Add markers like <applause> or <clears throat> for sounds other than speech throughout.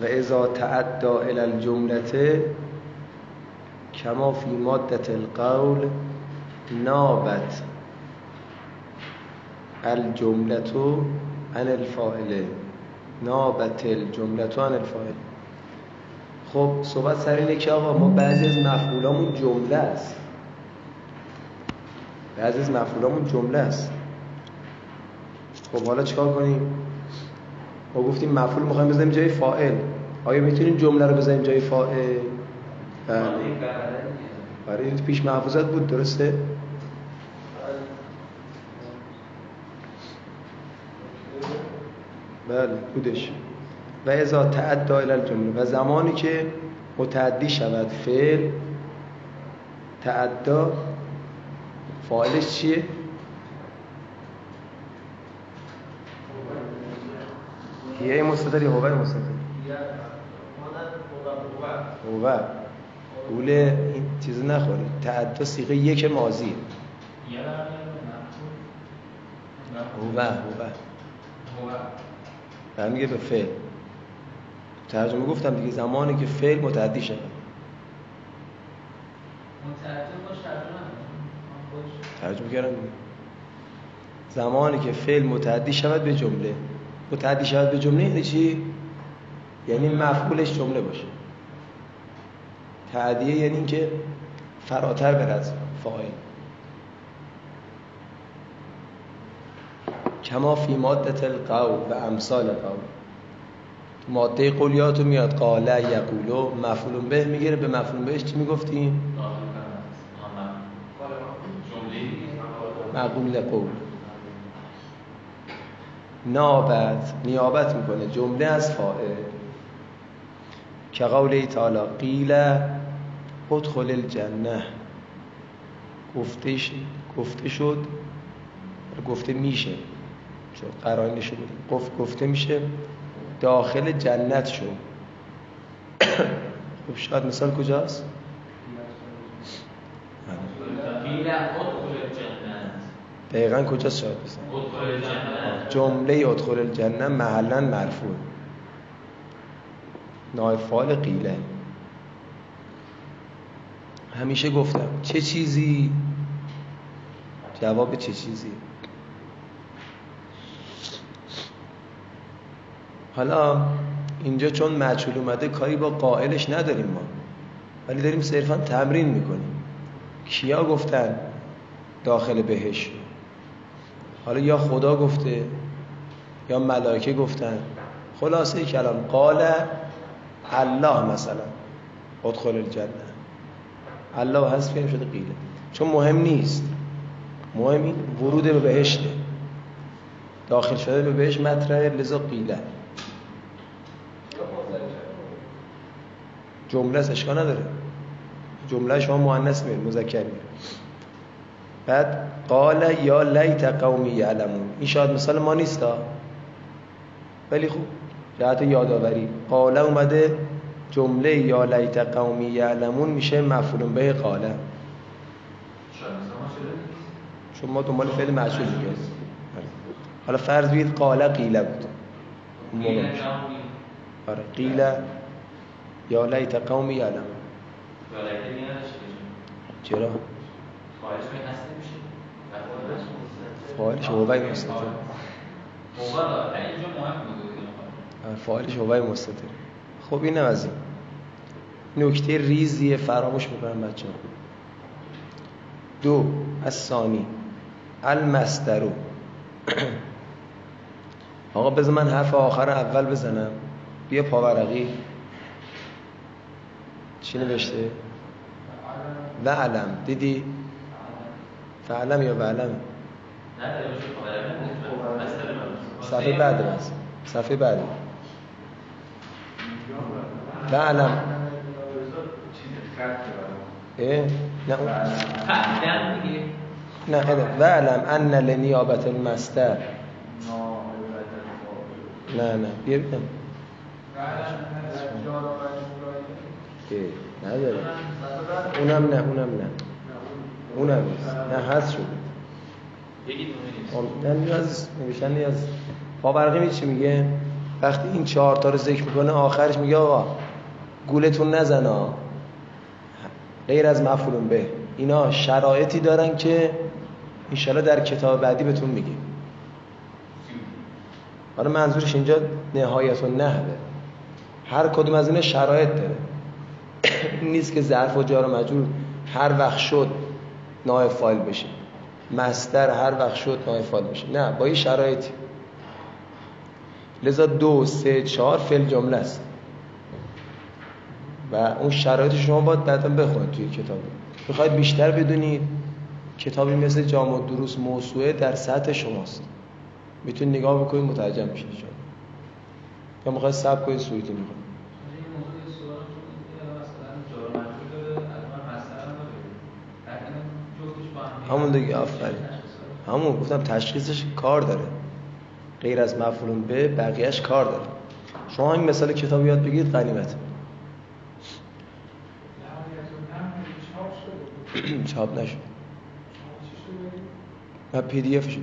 و ازا تعدا الى الجملته کما فی مادت القول نابت الجملتو عن الفاعله نابت الجملتو عن الفاعله خب صحبت سر اینه که آقا ما بعضی از مفعولامون جمله است. بعضی از مفعولامون جمله است. خب حالا چیکار کنیم؟ ما گفتیم مفعول می‌خوایم بزنیم جای فاعل. آیا می‌تونیم جمله رو بزنیم جای فاعل؟ بله. برای این پیش محفوظت بود درسته؟ بله بودش. و ازا تعدا الى الجمله. و زمانی که متعدی شود فعل تعدا فاعلش چیه؟ یه مستتر یا هوه مستتر هوه اوله این چیز نخوری. تعدا سیغه یک ماضی هوه هوه برمیگه به فعل. ترجمه گفتم دیگه زمانی که فعل متعدی شد. ترجمه کردم. زمانی که فعل متعدی شود به جمله. متعدی شود به جمله یعنی چی؟ یعنی مفعولش جمله باشه. تعدیه یعنی اینکه فراتر بره از فاعل. کما فی مادت القول و امثال قول ماده قولیاتو میاد. قاله یقولو مفعول به می‌گیره. به مفعول بهش چی می‌گفتیم؟ مقول قول. نابت نیابت می‌کنه جمله از فاعل. که قول تعالی قیل ادخل الجنه. گفته گفته شد گفته میشه. چون قرار شده گفت گفته میشه داخل جنت شو. <coughs> خب شاید مثال کجاست؟ دقیقا کجاست شاید مثال جمله ادخل الجنه محلا مرفوع. نایب فعال قیله. همیشه گفتم چه چیزی؟ جواب چه چیزی؟ حالا اینجا چون مجهول اومده کاری با قائلش نداریم ما. ولی داریم صرفا تمرین می‌کنیم. کیا گفتن داخل بهش؟ حالا یا خدا گفته یا ملائکه گفتن. خلاصه کلام. قال الله مثلا. ادخل الجنه. الله فهم شده قیله چون مهم نیست. مهم این ورود به بهشته داخل شده به بهش مطرحه لذا قیله جمله است اشکال نداره. جمله شما مؤنث میاد مذکر میاد بعد قال یا لیت قومی یعلمون. این شاید مثال ما نیست ولی خوب جهت یادآوری. قال اومده جمله یا لیت قومی یعلمون میشه مفعول به قال. چون ما دنبال فعل معشول میگیم حالا فرض بید قال قیله بود. آره قیله یا لیت قومی یعلم چرا؟ فاعلش هوای مستتر فاعلش هوای مستتر خب این از این نکته ریزی فراموش می‌کنم بچه ها دو از ثانی المسترو آقا بذار من حرف آخر اول بزنم. بیا پاورقی چی نوشته؟ وعلم دیدی؟ فاعلم يبقى لا يا صافي بعد بس صافي بعد بعلم إيه لا لا بعلم ان لنيابه المستر لا لا يبقى اونم نه اونم نه. اونم نیست. نه هست شده. نه نیاز نوشتن نیاز پاورقی می چی میگه؟ وقتی این چهار تا رو ذکر می‌کنه آخرش میگه آقا گولتون نزنا غیر از مفعول به. اینا شرایطی دارن که انشالله در کتاب بعدی بهتون میگیم. حالا منظورش اینجا نهایت و نهبه هر کدوم از این شرایط داره. <coughs> نیست که ظرف و جار و مجرور هر وقت شد نای فایل بشه. مستر هر وقت شد نای فایل بشه. نه با این شرایطی. لذا دو سه چهار فل جمله است. و اون شرایط شما باید بعدا بخونید توی کتاب. می‌خواید بیشتر بدونید کتابی مثل جامع دروس موسوعه در سطح شماست. می‌تونید نگاه بکنید مترجم شما یا می‌خواید سب کنید سویتی می‌خواید همون دیگه آفرین. همون گفتم تشخیصش کار داره. غیر از مفهوم به بقیهش کار داره. شما این مثال کتاب یاد بگیرید قنیمت <clears throat> چاپ نشد. من پی دی اف شده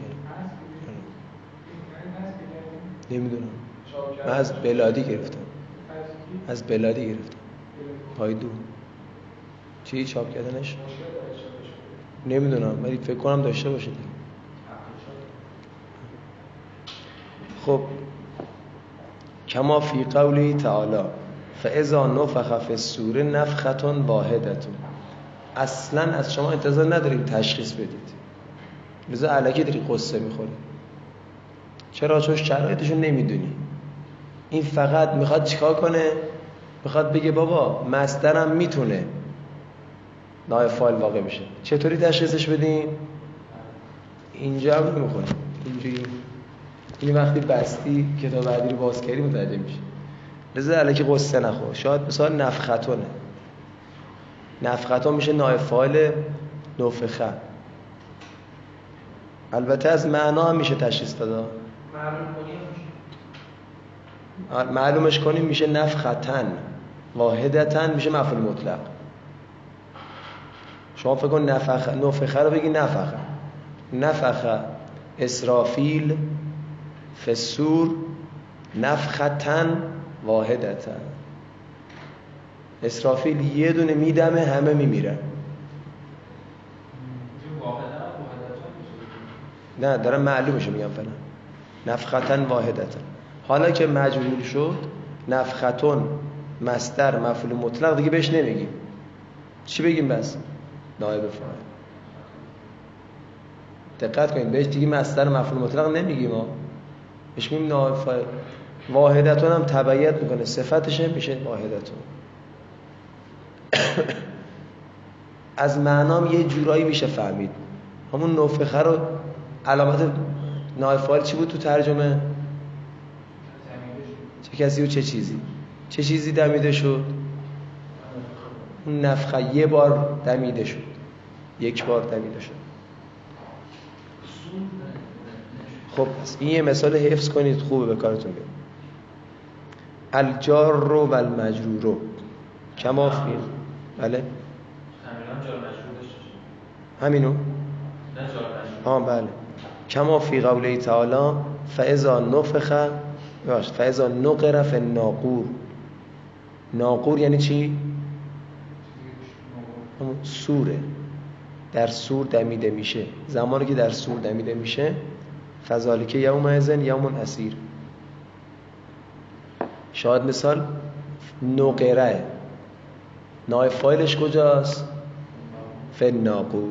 نمی‌دونم. من از بلادی گرفتم. از بلادی گرفتم. پای دو. چی چاپ کردنش؟ نمی‌دونم ولی فکر کنم داشته باشه خب. کما فی قولی تعالی فاذا نفخ فی السور نفختون واحدتون اصلا از شما انتظار نداریم تشخیص بدید. لذا علکی داری قصه می‌خوری. چرا؟ چون شرایطشو نمی‌دونی. این فقط می‌خواد چیکار کنه؟ می‌خواد بگه بابا مسترم می‌تونه. نای فایل واقع بشه چطوری تشخیصش بدیم اینجا هم نمی‌خونه اینجوری. این وقتی بستی کتاب بعدی رو باز کردی متوجه میشه لذا علکی قصه نخور. شاید مثلا نفختونه نفختون میشه نای فایل نفخه البته از معنا هم میشه تشخیص داد معلومش کنیم میشه نفختن. واحدتن میشه مفعول مطلق. شما فکر کن نفخ نفخه رو بگی نفخه نفخه اسرافیل فسور نفختن واحدتن. اسرافیل یه دونه میدمه همه میمیرن. نه دارم معلومشو میگم فعلا. نفختن واحدتن. حالا که مجبور شد نفختون مستر مفعول مطلق دیگه بهش نمیگیم. چی بگیم بس؟ نایب فاعل دقت کنید بهش دیگه مستر مفعول مطلق نمیگیم ما بهش میگیم نایب فاعل واحدتون هم تبعیت می‌کنه صفتش میشه واحدتون. <coughs> از معنام یه جورایی میشه فهمید. همون نفخه رو علامت نایفال چی بود تو ترجمه؟ چه کسی و چه چیزی؟ چه چیزی دمیده شد؟ اون نفخه یه بار دمیده شد. یک بار دمیده شد. خب این یه مثال حفظ کنید خوبه به کارتون بیاد. الجار رو و المجرور. رو کما فی بله. همینو؟ ها بله. کما فی قوله تعالی فاذا نفخ باش فاذا فی الناقور. ناقور یعنی چی؟ سوره در سور دمیده میشه. زمانی که در سور دمیده میشه فذالک یوم ازن یوم اسیر. شاید مثال نقره. نای فایلش کجاست؟ فناقو.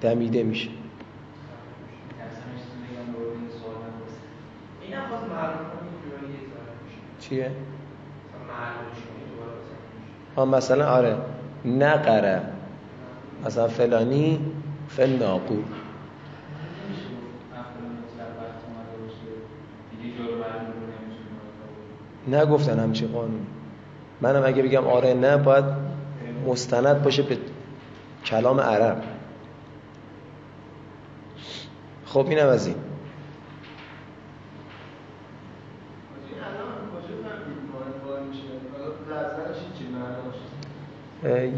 دمیده میشه. چیه؟ ها مثلا آره. نقره. مثلا فلانی فناقو نگفتن همچی قانون. منم اگه بگم آره نه باید مستند باشه به کلام عرب. خب اینم از این.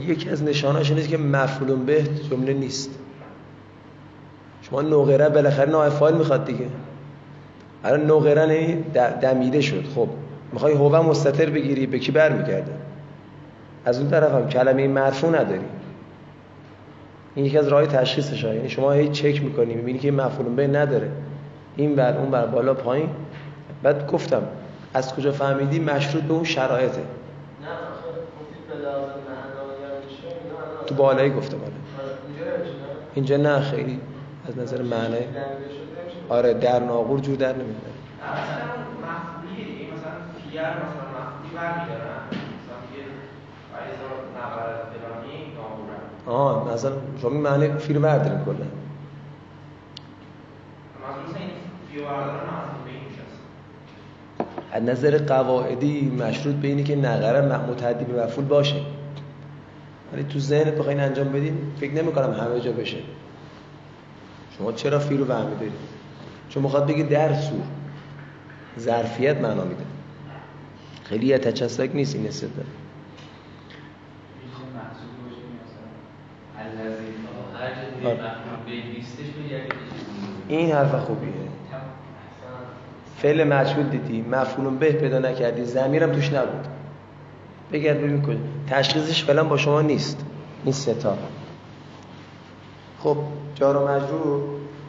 یکی از نشانهاش اینه که مفعول به جمله نیست. شما نوغره بالاخره نایب فایل می‌خواد دیگه. الان نوغره دمیده شد. خب می‌خوای هو مستتر بگیری به کی برمیگرده؟ از اون طرف هم کلمه مرفوع نداری. این یکی از راه تشخیصش یعنی شما هی چک می‌کنی می‌بینی که مفعول به نداره. این بر اون بر بالا پایین. بعد گفتم از کجا فهمیدی؟ مشروط به اون شرایطه. تو بالایی گفتم آره اینجا نه خیلی از نظر معنی. آره در ناقور جور در ناقورن آه مثلا شما این معنی فیر برداریم کلا از نظر قواعدی مشروط به اینه که نقره متعدی به مفعول باشه. ولی تو ذهنت بخواین انجام بدین فکر نمی کنم همه جا بشه. شما چرا فی رو برمی دارید چون می‌خواد بگه در سور ظرفیت معنا میده. خیلی یتچسک نیست این استدلال این حرف خوبیه. فعل مجهول دیدی مفعول به پیدا نکردی زمیرم توش نبود. بگرد ببین کن تشخیصش فعلا با شما نیست. این ستا خب جار و مجرور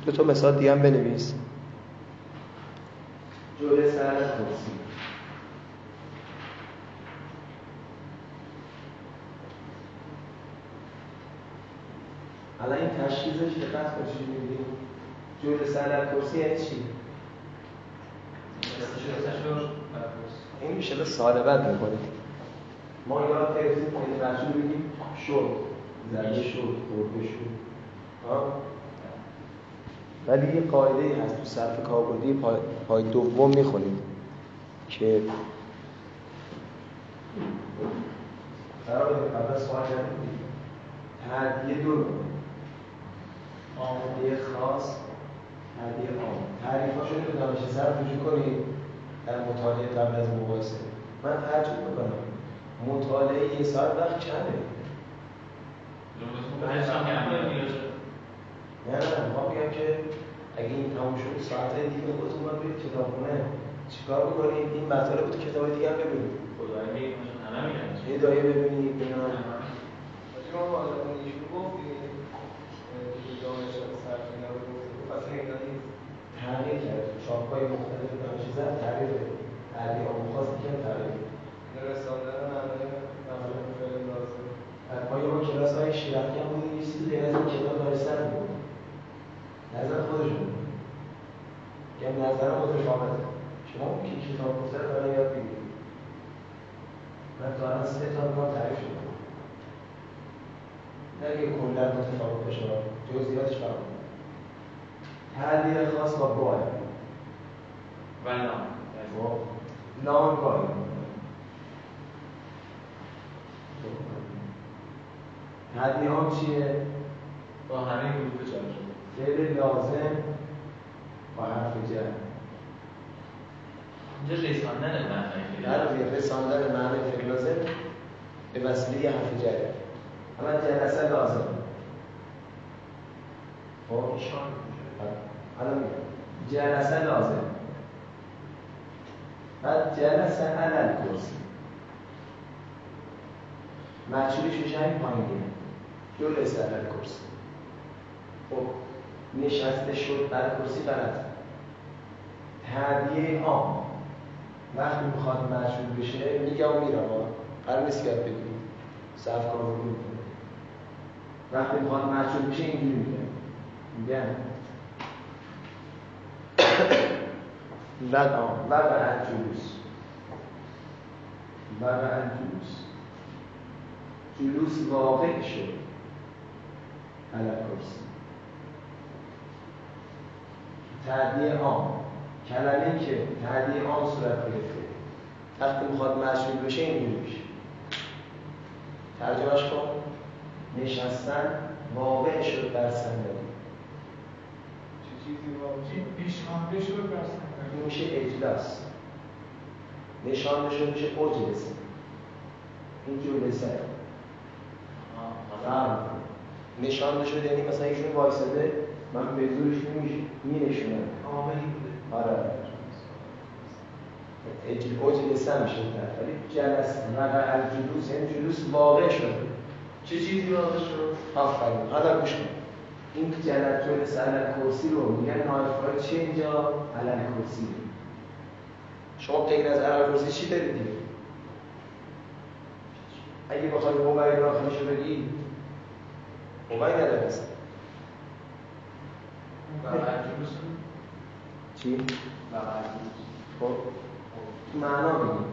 دو تا مثال دیگه هم بنویس. جوله سر الان این تشخیصش دقت کنید می‌بینید جوله سر کرسی یعنی چی؟ این میشه به سالبت می‌کنید ما یاد گرفتیم که مجبور بگیم شد. زده شد خورده شد. ولی یه قاعده هست تو صرف کاربردی پای, پای دوم می‌خونید که قرار قبل از سوال تعدیه دو. آمده خاص تعدیه عام. تعریفاشو رو دانش صرف رجوع کنید در مطالعه قبل از مقایسه. من تعجب می‌کنم. مطالعه یه ساعت وقت چنده نه نه ما میگم که اگه این تموم شد ساعت دیگه خودتون باید برید کتابخونه. چیکار بکنید این مطالب تو کتاب دیگه هم ببینید. یه دایه ببینید اینا ما بالا ایشون گفت دانش صرفی نبود پس اینا نیست تغییر کرد چاپ‌های مختلف دانش زد تغییر تعلیه آموخواست که تغییر رساندن معنای مفهوم فعل لازم ما یه با کلاس های شیرخی هم بودیم یه چیزی غیر از این کتاب دانش سر بود نظر خودشون یعنی نظر متفاوته شما که کتاب رو برای یاد بگیرید. من تا الان سه تا کار تعریف شده. نه که کلا متفاوت باشه جزئیاتش فرق تعبیر خاص با بای و نام. خب. نام بای تعبیر هم چیه؟ با همه گروه جمع شده فعل لازم با حرف جر. اینجا رساندن معنی در رساندن معنی فعل لازم به وسیله حرف جر اما جلسه لازم. خب؟ ایشان حالا میگم. جلسه لازم. بعد جلسه علل کرسی مجهولش میشه همین پایینیه جلسه علل کرسی خب نشسته شد بر کرسی غلط تعدیه عام وقتی می‌خواد مجهول بشه میگم و میرم قرار نیست که بگیم صرف کار رو می‌کنه. وقتی می‌خواد مجهول بشه اینجوری میگه. میگن و و و جلوس و و جلوس جلوس واقع شد على کرسی تعدیه عام کلمه که تعدیه عام صورت گرفته. وقتی می‌خواد مشهور بشه اینجوری میشه. ترجمهش کن نشستن واقع شد در صندلی. چه چیزی واقعی؟ پیشخوانده شد بر این میشه اجلاس. نشانده شد میشه اجلسه این جلسه. فرق نشانده شد یعنی مثلا ایشون وایساده من به زورش می نشونم آره. اجل اجلسه میشه ولی جلس وقع الجلوس یعنی جلوس واقع شد چه چیزی واقع شد؟ آفرین. حالا گوش کن. این جلس جلس علل کرسی رو میگن نایفای چه اینجا؟ علل کرسی. شما غیر از علل کرسی چی دارید دیگه؟ اگه بخوای موبایل داخلش رو بگی موبایل نداره جلوس؟ چی؟ خب تو معنا بگیم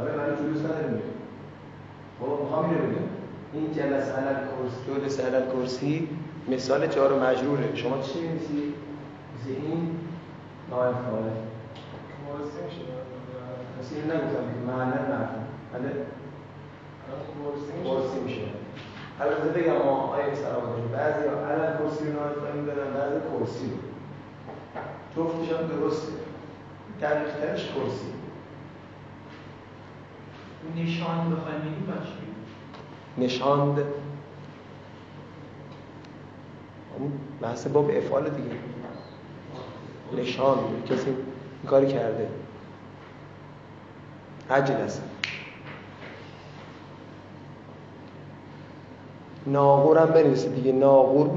آره برای جلوس نداریم خب می‌خوام اینو بگم. این جلس علل کرسی جلس علل کرسی مثال جار و مجروره. شما چی می‌نویسی؟ مثل این؟ نایب فاعل مورسی میشه؟ مثل این نگفتم که معنا مرفوع بله؟ کرسی میشه؟ البته بگم ما آیه سلام بعضی علل کرسی رو نایب فاعل بعضی کرسی رو. جفتش هم درسته. دقیق ترش کرسی نشان بخوایم بگیم؟ نشاند اون بحث باب افعال دیگه. نشان کسی این کاری کرده. اجلس ناغور هم بنویسید دیگه. ناغور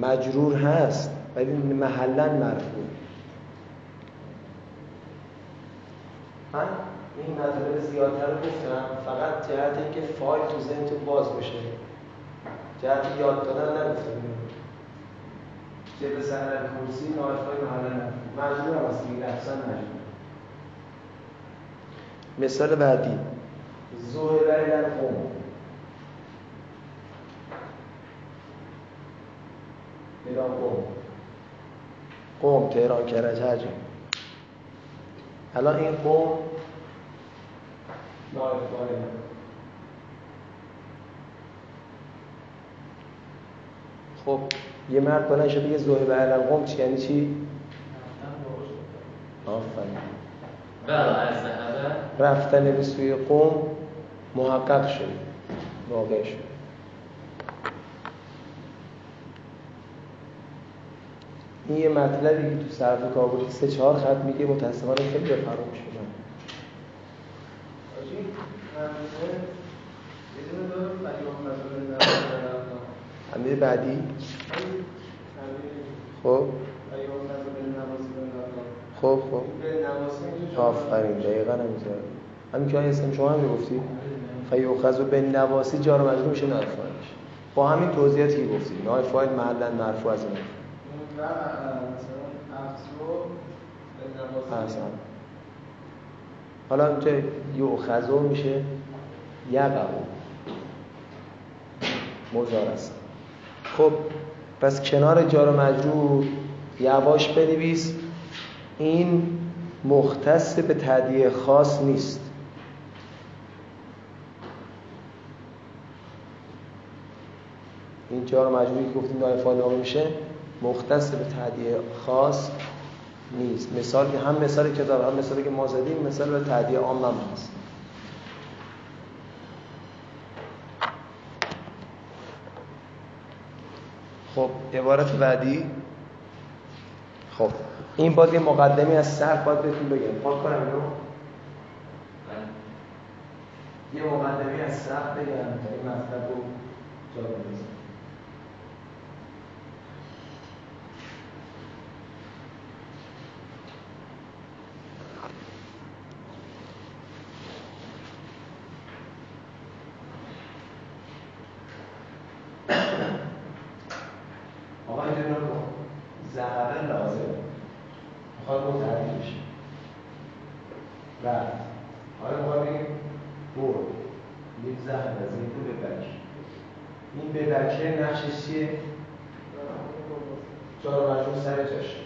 مجرور هست. ولی محلا مرفوع. من این مطالب زیادتر رو گفتم فقط جهت اینکه فایل تو ذهنتون باز بشه. جهت یاد دادن نگفتم. جبه سهر کرسی نایفای محل نفت مجبور هم هست دیگه لفظا مجبور مثال بعدی. زوه در قوم. ایران قوم. قوم تهران کرج هر جا الان این قوم خب یه مرد بلند شد بگه زوه به علم قوم چی؟ یعنی چی؟ آفرین. بله رفتن به سوی قوم محقق شد واقع شد. این یه مطلبی که تو صرف کابلی سه چهار خط میگه متاسفانه خیلی فراموش پیام مسئله نماز همه بعدی؟ خب. خب خب. به نماز آفرین دقیقا همینطور. همین که اسم شما هم می‌گفتی. فیوخذ و به نواسی جار و مجرور میشه نایب فاعلش با همین توضیحاتی که گفتی. نایب فاعل محلا مرفوع از این. و مثلا افزو به نماز حسن حالا اینجا یوخذو میشه یقعو مزار است خب پس کنار جار مجرور یواش بنویس این مختص به تعدیه خاص نیست این جار مجروری که گفتیم فاعل واقع میشه مختص به تعدیه خاص نیست. مثال که هم مثال کتاب هم مثالی که ما زدیم مثال به تعدیه عام هم هست. خب عبارت بعدی. خب این باز یه مقدمی از صرف باید بهتون بگم. پاک کنم اینو. یه مقدمی از صرف بگم. تا این مطلب رو جا اینجا نگاه کن ذهبه لازم می‌خواد متعدی بشه. رفت حالا می‌خواد بگیم برد. یک ذهب از این تو ببک این ببکه نقشش چیه؟ جار و مجرور سر جاش.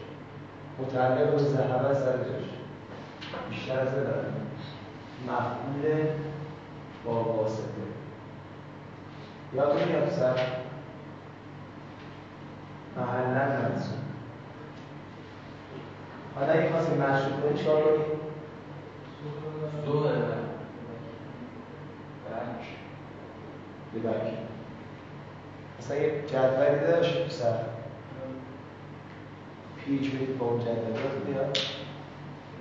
متعلق به ذهبه سر جاش. بیشتر از ندارم مفعول با واسطه. یادتون میاد سر محلا منصوب حالا اگه خواستیم مشروط کنیم چیکار کنیم؟ دو بک ببک مثلا یه جدولی داشت سر. پیچ میرید با مجددات میاد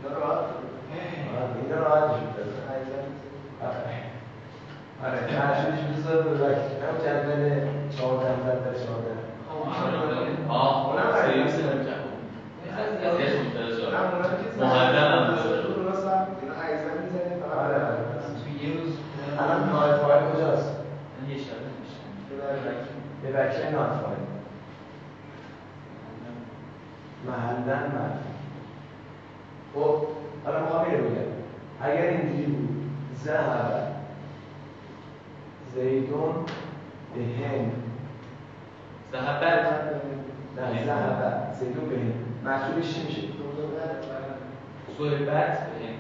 اینا راحت آره، اینا راحت میشه آره ترشیدش بذار به وقت هم جدول 14 در 14 آه. سرویس. نمی‌کنم. ازش. هم اونا چیز محرم هم هم. آره آره. تو یه روز الان نایت فایل کجاست؟ یه میشم به بچه نایت فایل. محلن مرد خب حالا می‌خوام اینو بگم. اگر اینجوری بود ذهب زیدون به هند زهبت نه ذهب زیدون به هند محصولش چی میشه؟ صحبت به هند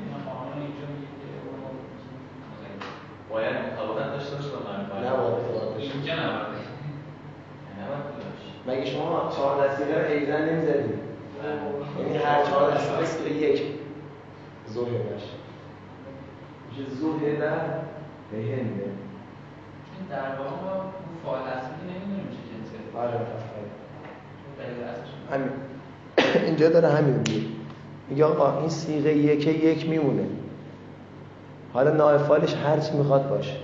باید مطابقت داشته باشه با معرفت نباید مطابقت داشته اینجا نباید. داشت مگه شما چهار دستی رو ایزن نمی‌زدید؟ یعنی هر چهار دستی به یک. زوره باشه میشه زوره به هنده در واقع ما اون فعال اصلی نمی‌دونیم چه جنسه آره اصلش همین. <coughs> اینجا داره همین میگه. میگه آقا این سیغه یک یک میمونه. حالا نایفالش هر چی می‌خواد باشه.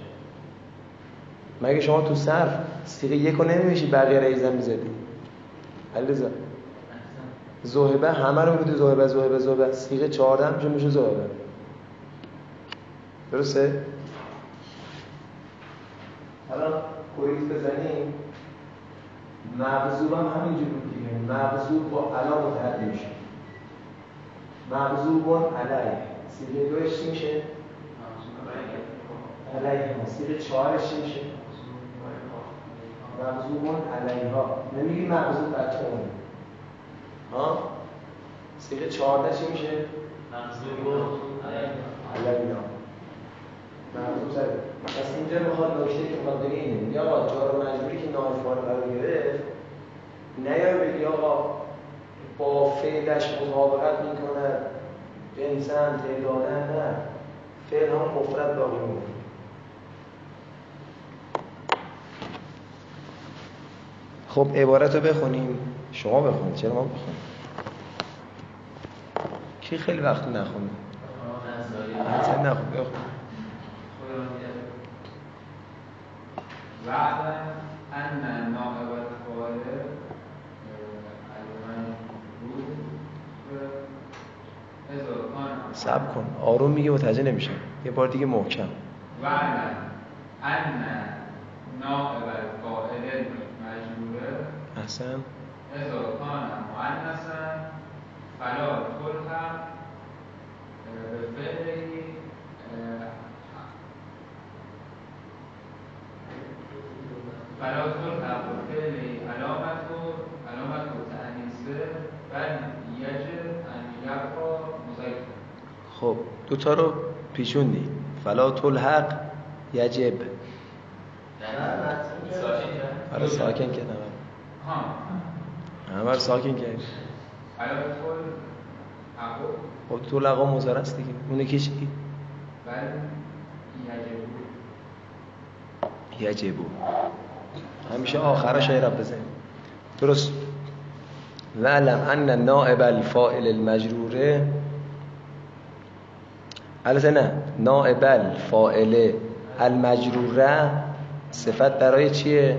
مگه شما تو صرف سیغه یک رو نمیمیشی بقیه ریزن می‌زدی؟ علیرضا زهبه همه رو میدی زهبه زهبه زهبه سیغه چهارده میشه میشه زهبه درسته؟ حالا کوریز بزنیم. مغزوب هم همینجور بود دیگه مغزوب با علا متحد میشه مغزوبون علیه سیغه دوش چی میشه؟ علیه ها سیغه چهارش چی میشه؟ مغزوبون علیه ها نمیگی مغزوب بچه ها؟ سیغه چهارده چی میشه؟ رو علیه ها مغزوب سره پس اینجا می‌خواد نکته که می‌خواد بگه اینه. میگه آقا جار و مجبوری که نایفان قرار گرفت نیای بگی آقا با فعلش مطابقت می‌کنه. جنسن تعدادن نه. فعل هم مفرد باقی میمونه خب عبارت رو بخونیم. شما بخونید. چرا ما بخونیم؟ کی خیلی وقت نخونه اصلا نخون بخون الفاعل المنصوب إذا كان سب کن. آروم میگه متوجه نمیشه. یه بار دیگه محکم. واعلم أن نائب الفاعل المجرور احسن. إذا كان مؤنثا فلا تلحق بفعله فلا تلحق بفعله علامة علامة تأنيثه بل يجب أن يبقى مذكرا خب دوتا رو پیچوندی فلا تلحق یجب. آره ساکن کردم ها همه ساکن تلحق خب تو لقا مزاره است دیگه. اونه که چی؟ بل يجب یجبو. همیشه آخرش رب بزنیم. درست. وعلم ان نائب الفاعل المجروره البته نه. نائب الفاعل المجروره صفت برای چیه؟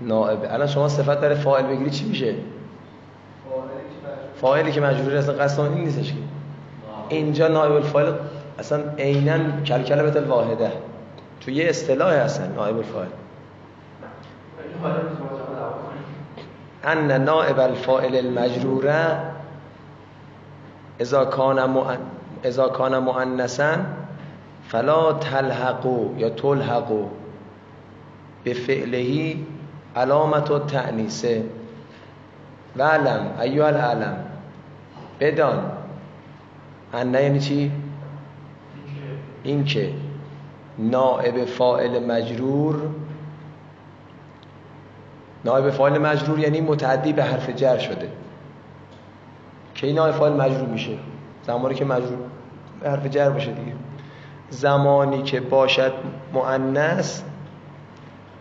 نائب. الان شما صفت برای فاعل بگیری چی میشه؟ فاعلی که مجروره اصلا قصد این نیستش که. اینجا نائب الفاعل اصلا عینا کلکلمت الواحده. تو یه اصطلاح هستن نائب الفاعل. ان نائب الفاعل المجروره اذا کان مؤن... اذا کان مؤنثا فلا تلحقوا یا تلحقوا به فعله علامت و تعنیسه وعلم ایها العلم بدان. ان یعنی چی؟ این که نائب فاعل مجرور نائب فاعل مجرور یعنی متعدی به حرف جر شده. کی نائب فاعل مجرور میشه؟ زمانی که مجرور حرف جر باشه دیگه. زمانی که باشد مؤنث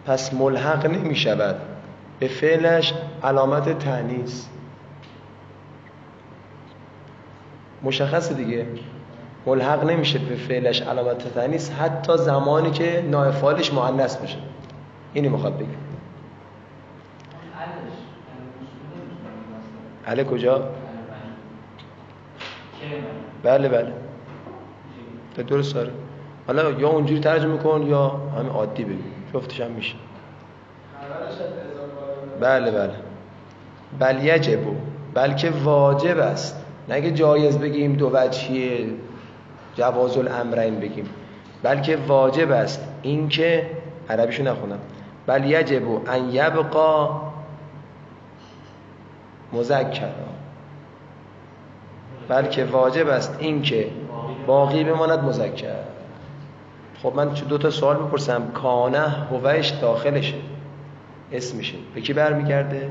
پس ملحق نمی شود به فعلش علامت تعنیس مشخصه دیگه. ملحق نمیشه به فعلش علامت تنیس حتی زمانی که نائب فاعلش مؤنث باشه اینی می‌خواد بگه. اله کجا؟ بله بله. درست داره حالا یا اونجوری ترجمه کن یا همین عادی بگو. جفتش هم میشه. بله بله. بل یجبو بلکه واجب است. نگه جایز بگیم دو وجهیه جواز الامرین بگیم. بلکه واجب است. اینکه عربیشو نخونم. بل یجب ان یبقا مذکر بلکه واجب است اینکه باقی بماند مذکر. خب من دو تا سوال بپرسم کانه هوش داخلشه اسمشه. به کی برمیگرده؟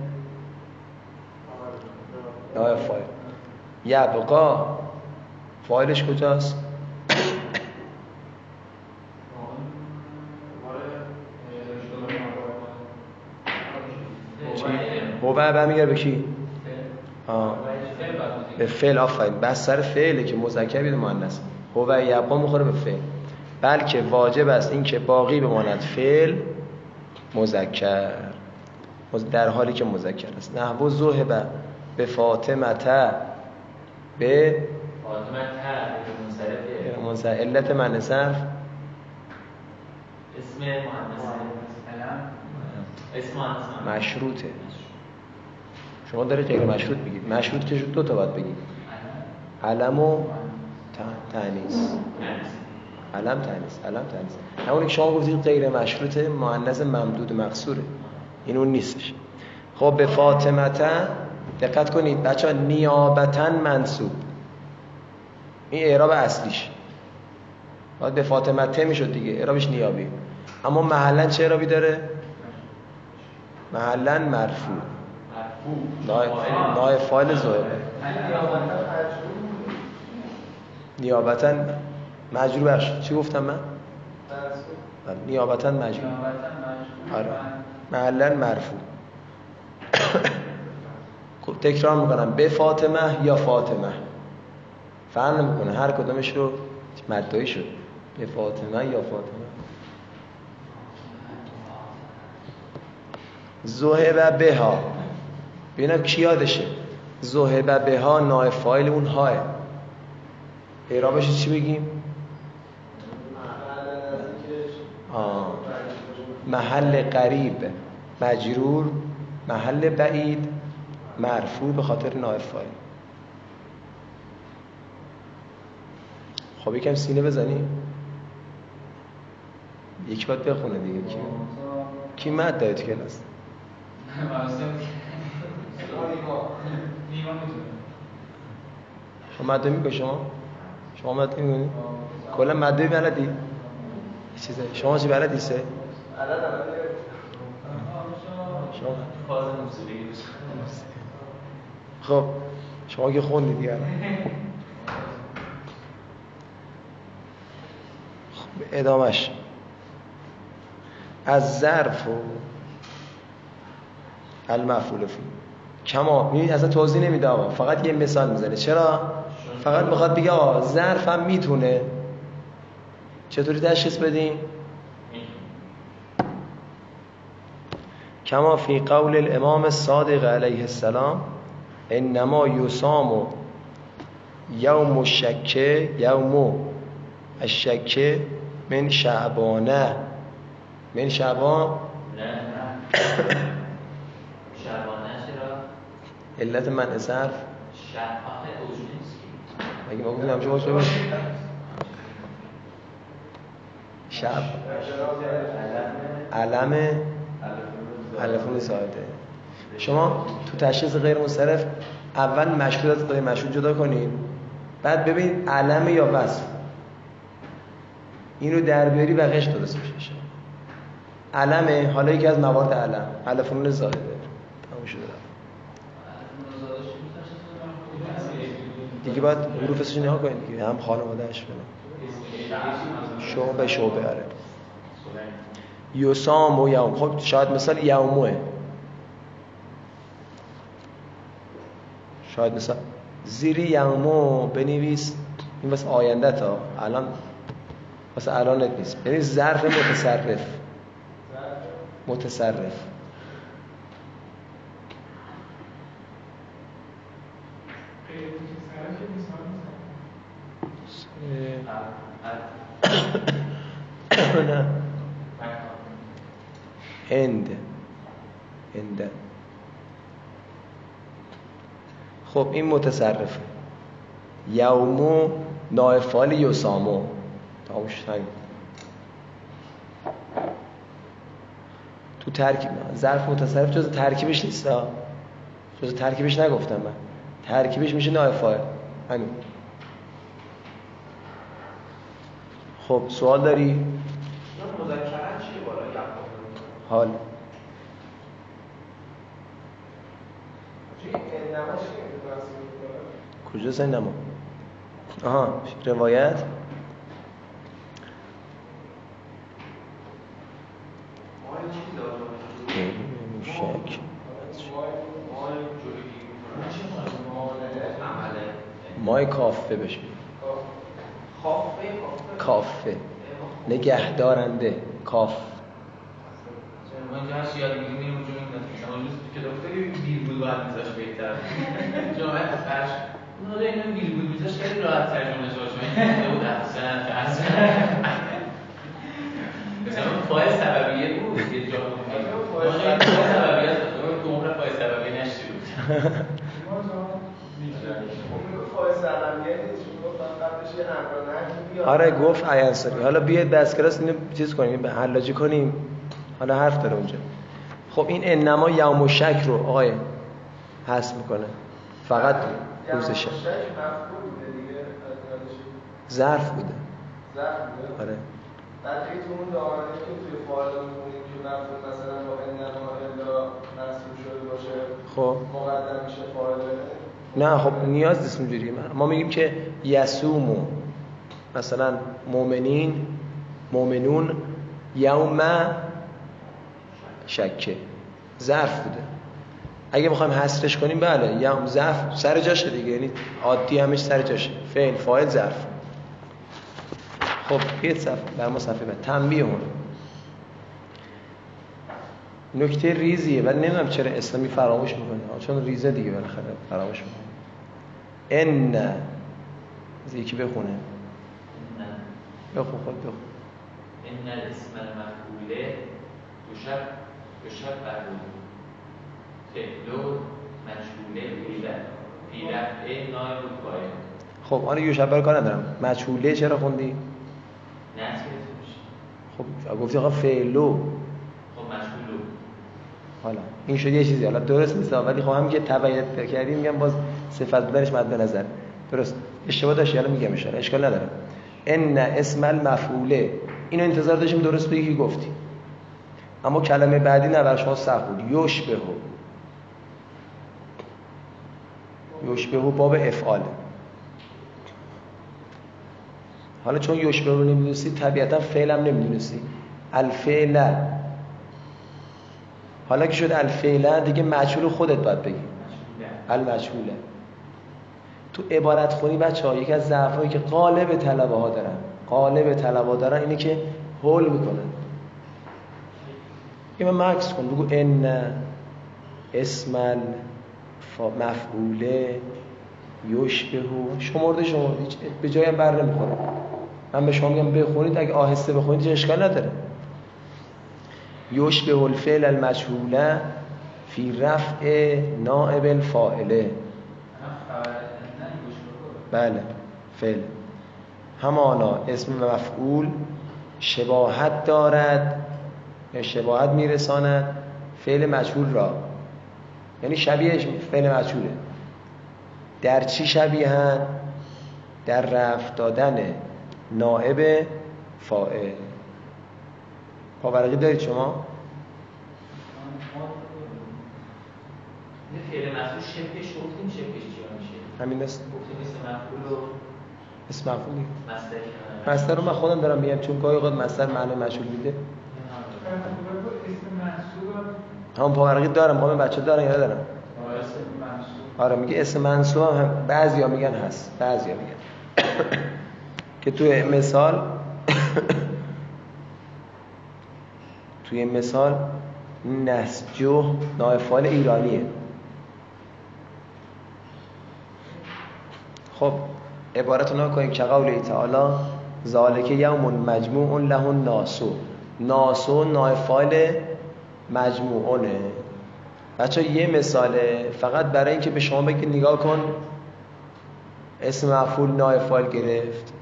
نایب فایل. یبقا. فایلش کجاست؟ هو برمیگرده به کی؟ آه. به فعل آفرین. بس سر فعله که مذکر بیده مؤنث. هو یبقا می‌خوره به فعل. بلکه واجب است این که باقی بماند فعل مذکر. در حالی که مذکر است. نحو ذهب به فاطمه به فاطمه علت من صرف اسم مهندس اسم مهندس مشروطه. شما داره غیر مشروط بگید مشروط که دو تا باید بگید علم و ت- تانیث علم تانیث علم تانیث همونی که شما گفتید غیر مشروطه مؤنث ممدود مقصوره. این اون نیستش. خب به فاطمته دقت کنید بچه ها نیابتا منصوب. این اعراب اصلیش. باید به فاطمته می‌شد دیگه اعرابش نیابی. اما محلا چه اعرابی داره؟ محلا مرفوع. نای- فایل زهره نیابتا مجرور بخش. چی گفتم من؟ نیابتا مجرور آره. محلا مرفوع. خب تکرار می‌کنم. به فاطمه یا فاطمه؟ فرق نمی‌کنه. هر کدومش رو مدعی شد. به فاطمه یا فاطمه؟ زهبه بها. ببینم کی یادشه. زهبه بها نای فایل اون های اعرابش چی بگیم؟ آه. محل قریب. مجرور محل بعید مرفوع به خاطر نایب فایل خب یکم سینه بزنی. یک باید بخونه دیگه. کی؟ مد داره کلاس؟ <laughs> شما مد می‌کنی شما؟ شما مد می‌کنی؟ کلا مد بلدی؟ چیزه. شما چی بلدی سه؟ شما. خب شما که خوندی الان. خب ادامش از ظرف و المفعول فی. کما می‌بینید اصلا توضیح نمیده آقا. فقط یه مثال می‌زنه. چرا؟ فقط می‌خواد بگه آقا ظرف هم می‌تونه. چطوری تشخیص بدیم کما فی قول الامام الصادق علیه السلام انما یسام یوم الشکه یوم الشکه من شعبانه. من شعبان؟ <coughs> علت من صرف. اگه ما گفتیم همچه باشه باشه شب. علم؟ علفون ساعته شما تو تشخیص غیر مصرف اول مشهور از غیر مشهور جدا کنید بعد ببین علم یا وصف. این رو در بیاری بقیش درست میشه علمه حالا یکی از موارد علم. علفون زاده تمام شده رفت. دیگه باید حروفش رو نگاه کنید دیگه. هم خانوادهش کنه شعبه شعبه آره یوسام و یوم. خب شاید مثال یوموه شاید مثال زیر یومو بنویس. این واسه آینده تا. الان واسه الانت نیست. بنویس ظرف متصرف. متصرف. هند هند خب این متصرفه. یومو نایفال یوسامو تمامش تو ترکیب ظرف متصرف جز ترکیبش نیست جز ترکیبش نگفتم من. ترکیبش میشه نایفال همین. خب سوال داری؟ حال. کجا سن نما آها روایت. شک مای کافه بشه. کافه. نگهدارنده. کاف ما اینجا هست یاد میگیم میریم اونجا میگیم شما روز که دکتری ویرگول باید میذاش بهتر جامعه فرش حالا اینو ویرگول میذاش خیلی راحت ترجمه شد شما این بود احسن احسن مثلا فای سببیه بود یه جا. فای سببیه بود تو عمر فای سببیه نشتی بود. آره گفت ایانساری حالا بیاید دست کلاس اینو چیز کنیم به حلاجی کنیم. حالا حرف داره اونجا. خب این انما یوم و شک رو آقای حس می‌کنه. فقط روز شک ظرف بوده. ظرف بوده؟ آره. بعد تو اون دامنه که توی فایل می‌خونیم که مفهوم مثلا با انما الا مرسوم شده باشه خب. مقدم میشه فایل. نه خب نیاز نیست اونجوری. ما میگیم که یسومو مثلا مؤمنین مؤمنون یوم شکه. ظرف بوده. اگه بخوایم حسرش کنیم بله یوم ظرف سر جاشه دیگه. یعنی عادی همش سر جاشه. فعل فاعل ظرف. خب بیت صفحه بر ما صفحه بعد. تنبیه اون. نکته ریزیه. ولی نمی‌دونم چرا اسلامی فراموش می‌کنه. چون ریزه دیگه بالاخره فراموش می‌کنه. ان. از یکی بخونه. بخون خود بخون. ان الاسم المفعوله یشب یشب مجهوله نایب خب آره یوشبه کار ندارم. مجهوله چرا خوندی؟ نه خب گفتی آقا فعلو خب مجهولو حالا این شد یه چیزی. حالا درست نیست ولی خب همین که تبعیت کردیم میگم باز صفت بودنش مد نظر. درست. اشتباه داشتی حالا میگم اشاره اشکال نداره. ان اسم المفعوله. اینو انتظار داشتیم درست بگی گفتی. اما کلمه بعدی نه بر شما سخت بود. یشبهو یشبهو باب افعاله. حالا چون یشبه رو نمی‌دونستی طبیعتا فعل هم نمی‌دونستی. الفعل. حالا که شد الفعل دیگه مجهول خودت باید بگی. المجهوله تو عبارت خونی بچه ها یکی از ضعفایی که قالب طلبه ها دارن قالب طلبه ها دارن اینه که هول می‌کنن. این من مکس کن بگو ان اسم مفعوله یشبهو. شمرده شمرده. به جایم بر نمی‌خوره. من به شما میگم بخونید اگه آهسته بخونید اشکال نداره. یشبه الفعل المجهوله فی رفع نائب الفاعله. بله فعل. همانا اسم مفعول شباهت دارد یا شباهت میرساند. فعل مجهول را یعنی شبیه فعل مجهوله در چی شبیهن؟ در رفت دادن نائب فاعل. پاورقی دارید شما؟ فعل مفعول شبهش گفتیم شبهش چی میشه؟ همین است گفتیم اسم مفعول و اسم مفعولی مصدر رو من خودم دارم میگم چون گاهی اوقات مصدر معنی مشهور میده. همون پاورقی دارم همه بچه دارن یا ندارن؟ آره میگه اسم منصوب هم بعضیا میگن هست. بعضیا میگن. <coughs> که توی مثال <coughs> توی مثال نسجو نایفال ایرانیه. خب عبارت رو کنیم. که قول تعالی ذالک یوم مجموع له ناسو ناسو نایفال مجموعونه بچه یه مثاله. فقط برای اینکه به شما بگید نگاه کن. اسم مفعول نایفال گرفت.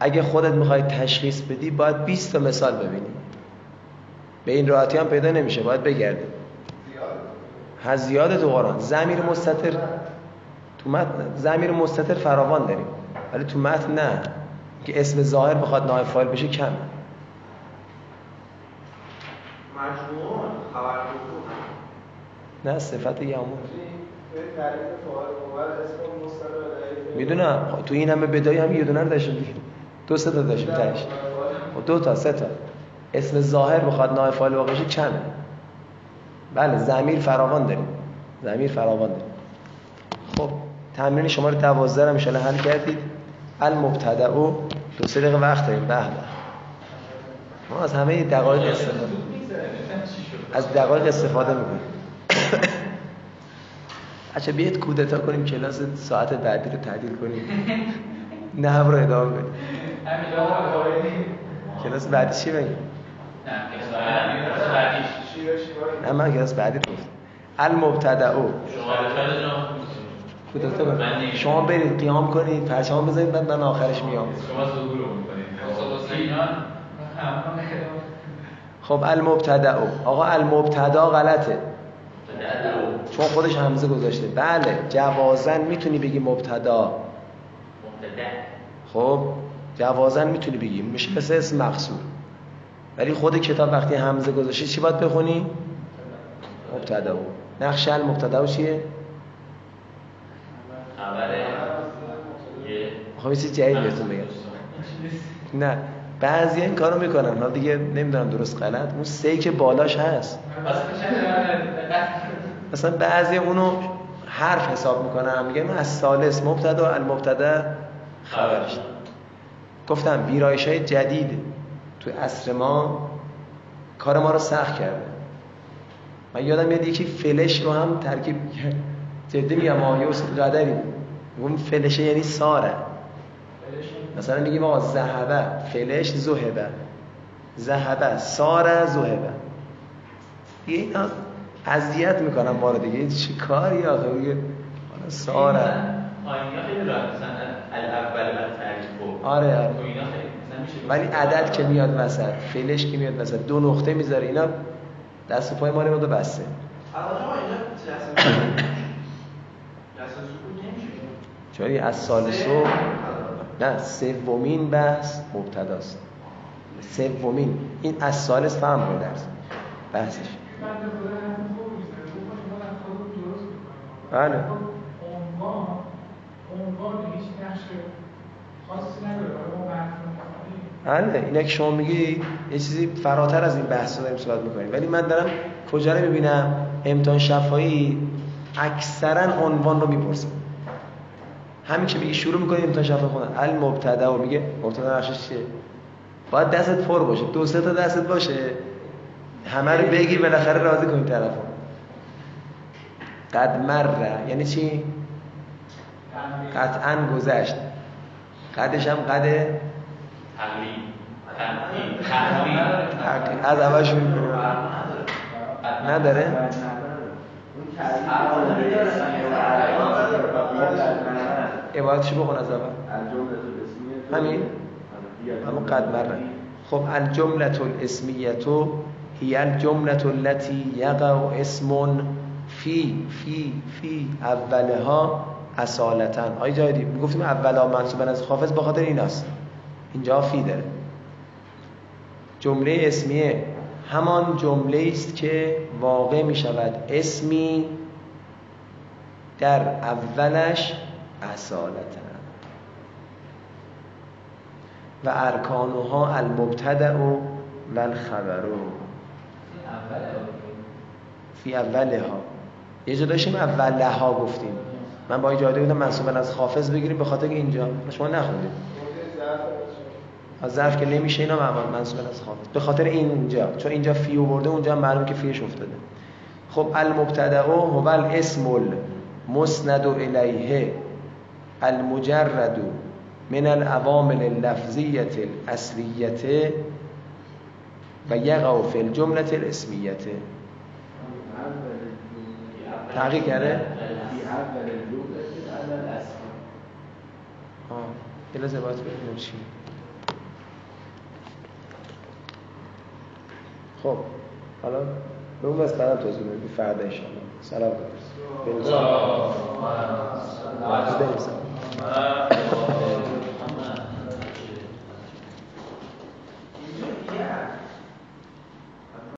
اگه خودت می‌خوای تشخیص بدی باید 20 تا مثال ببینی. به این راحتی هم پیدا نمیشه باید بگردی. هز زیاده تو قرآن. زمیر مستتر تو متن زمیر مستتر فراوان داریم. ولی تو متن نه. که اسم ظاهر بخواد نایب فایل بشه کم مجموعون خبر نه صفت فاعل مستقل می‌دونم. تو این همه بدایی هم یه دونه رو داشتیم دو سه تا داشتیم تهش خب دو تا سه تا. اسم ظاهر بخواد نایب فایل واقع شه کمه بله زمیر فراوان داریم. زمیر فراوان داریم. خب تمرین شما رو 12 رو ان حل کردید. المبتدا او دو سه دقیقه وقت داریم. به به. ما از همه دقایق استفاده از دقایق استفاده می‌کنیم بچه <coughs> بیاید کودتا کنیم کلاس ساعت بعدی رو تعدیل کنیم. <coughs> نه رو ادامه بدیم. کلاس بعدی چی بگیم نه من کلاس بعدی گفت المبتدا او. کودتا. کنیم شما برید قیام کنید پرچم بزنید بعد من آخرش میام. شما ظهور رو می‌کنید خب المبتدا. آقا المبتدا غلطه. چون خودش همزه گذاشته. بله جوازن می‌تونی بگی مبتدا. خب جوازن می‌تونی بگی. میشه مثل اسم مقصور ولی خود کتاب وقتی همزه گذاشته چی باید بخونی؟ مبتدا. نقش المبتدا چیه؟ خب چیز جدید بهتون بگم. نه. بعضی این کارو می‌کنن. حالا دیگه نمی‌دونم درست غلط. اون سی که بالاش هست. مثلا بعضی اونو حرف حساب می‌کنن. میگن از سالس مبتدا المبتدا خبرش. گفتم ویرایش های جدید تو عصر ما کار ما رو سخت کرده. من یادم میاد یکی فلش رو هم ترکیب جدی میگم آیوس قدری. اون فلشه یعنی ساره. مثلا میگیم آقا زهبه فلش زهبه زهبه ساره زهبه دیگه اینا اذیت می‌کنم ما رو دیگه. چی کاری آخه؟ دیگه ساره آینا خیلی راحت مثلا الاول بر تعریف آره آره. میشه ولی عدد که میاد وسط فلش که میاد وسط دو نقطه می‌ذاره اینا دست و پای ما رو بسته. سکوت نمیشه؟ چون از سال سو نه سومین بحث مبتداست. سومین. این از سالس فهم رو درس. بحثش. بله. بله اینا که شما میگی یه چیزی فراتر از این بحث رو داریم صحبت می‌کنیم. ولی من دارم کجا رو می‌بینم؟ امتحان شفایی اکثرا عنوان رو می‌پرسم. همین که میگی شروع می‌کنی امتحان شفایی خوندن المبتدا و میگه مبتدا نقشش چیه؟ باید دستت پر باشه. دو سه تا دستت باشه. همه رو بگی بالاخره راضی کنی طرفو قد مره. یعنی چی؟ قطعا گذشت. قدش هم قد از اول شروع نداره؟ عبارتشو بخون از اول؟ همین؟ همون قد مره. خب الجملة الاسمیه هی الجملة التي یقع اسم فی فی فی اولها اصالتا. آی جایدی می‌گفتیم اولا منصوبن از خافظ بخاطر ایناست. اینجا فی داره. جمله اسمیه همان جمله است که واقع می شود اسمی در اولش اصالتا و ارکانها المبتدع و الخبر. فی اولها. یه جا داشتیم اولها گفتیم. من با این جاده بودم منصوبا از حافظ بگیریم به خاطر اینجا. شما نخوندید. از ظرف که نمیشه اینا معمول منصوبا از حافظ. به خاطر اینجا. چون اینجا فی برده اونجا معلومه که فیش افتاده. خب المبتدا هو الاسم المسند الیه. المجرد من العوامل اللفظیه الاصلیه و یقع فی الجمله الاسمیه تحقیق کرده؟ آه یه لحظه باید ببینم چی. خب حالا به اون بس بعدم توضیح میدیم. فردا انشاءالله. سلام. بریم Amen.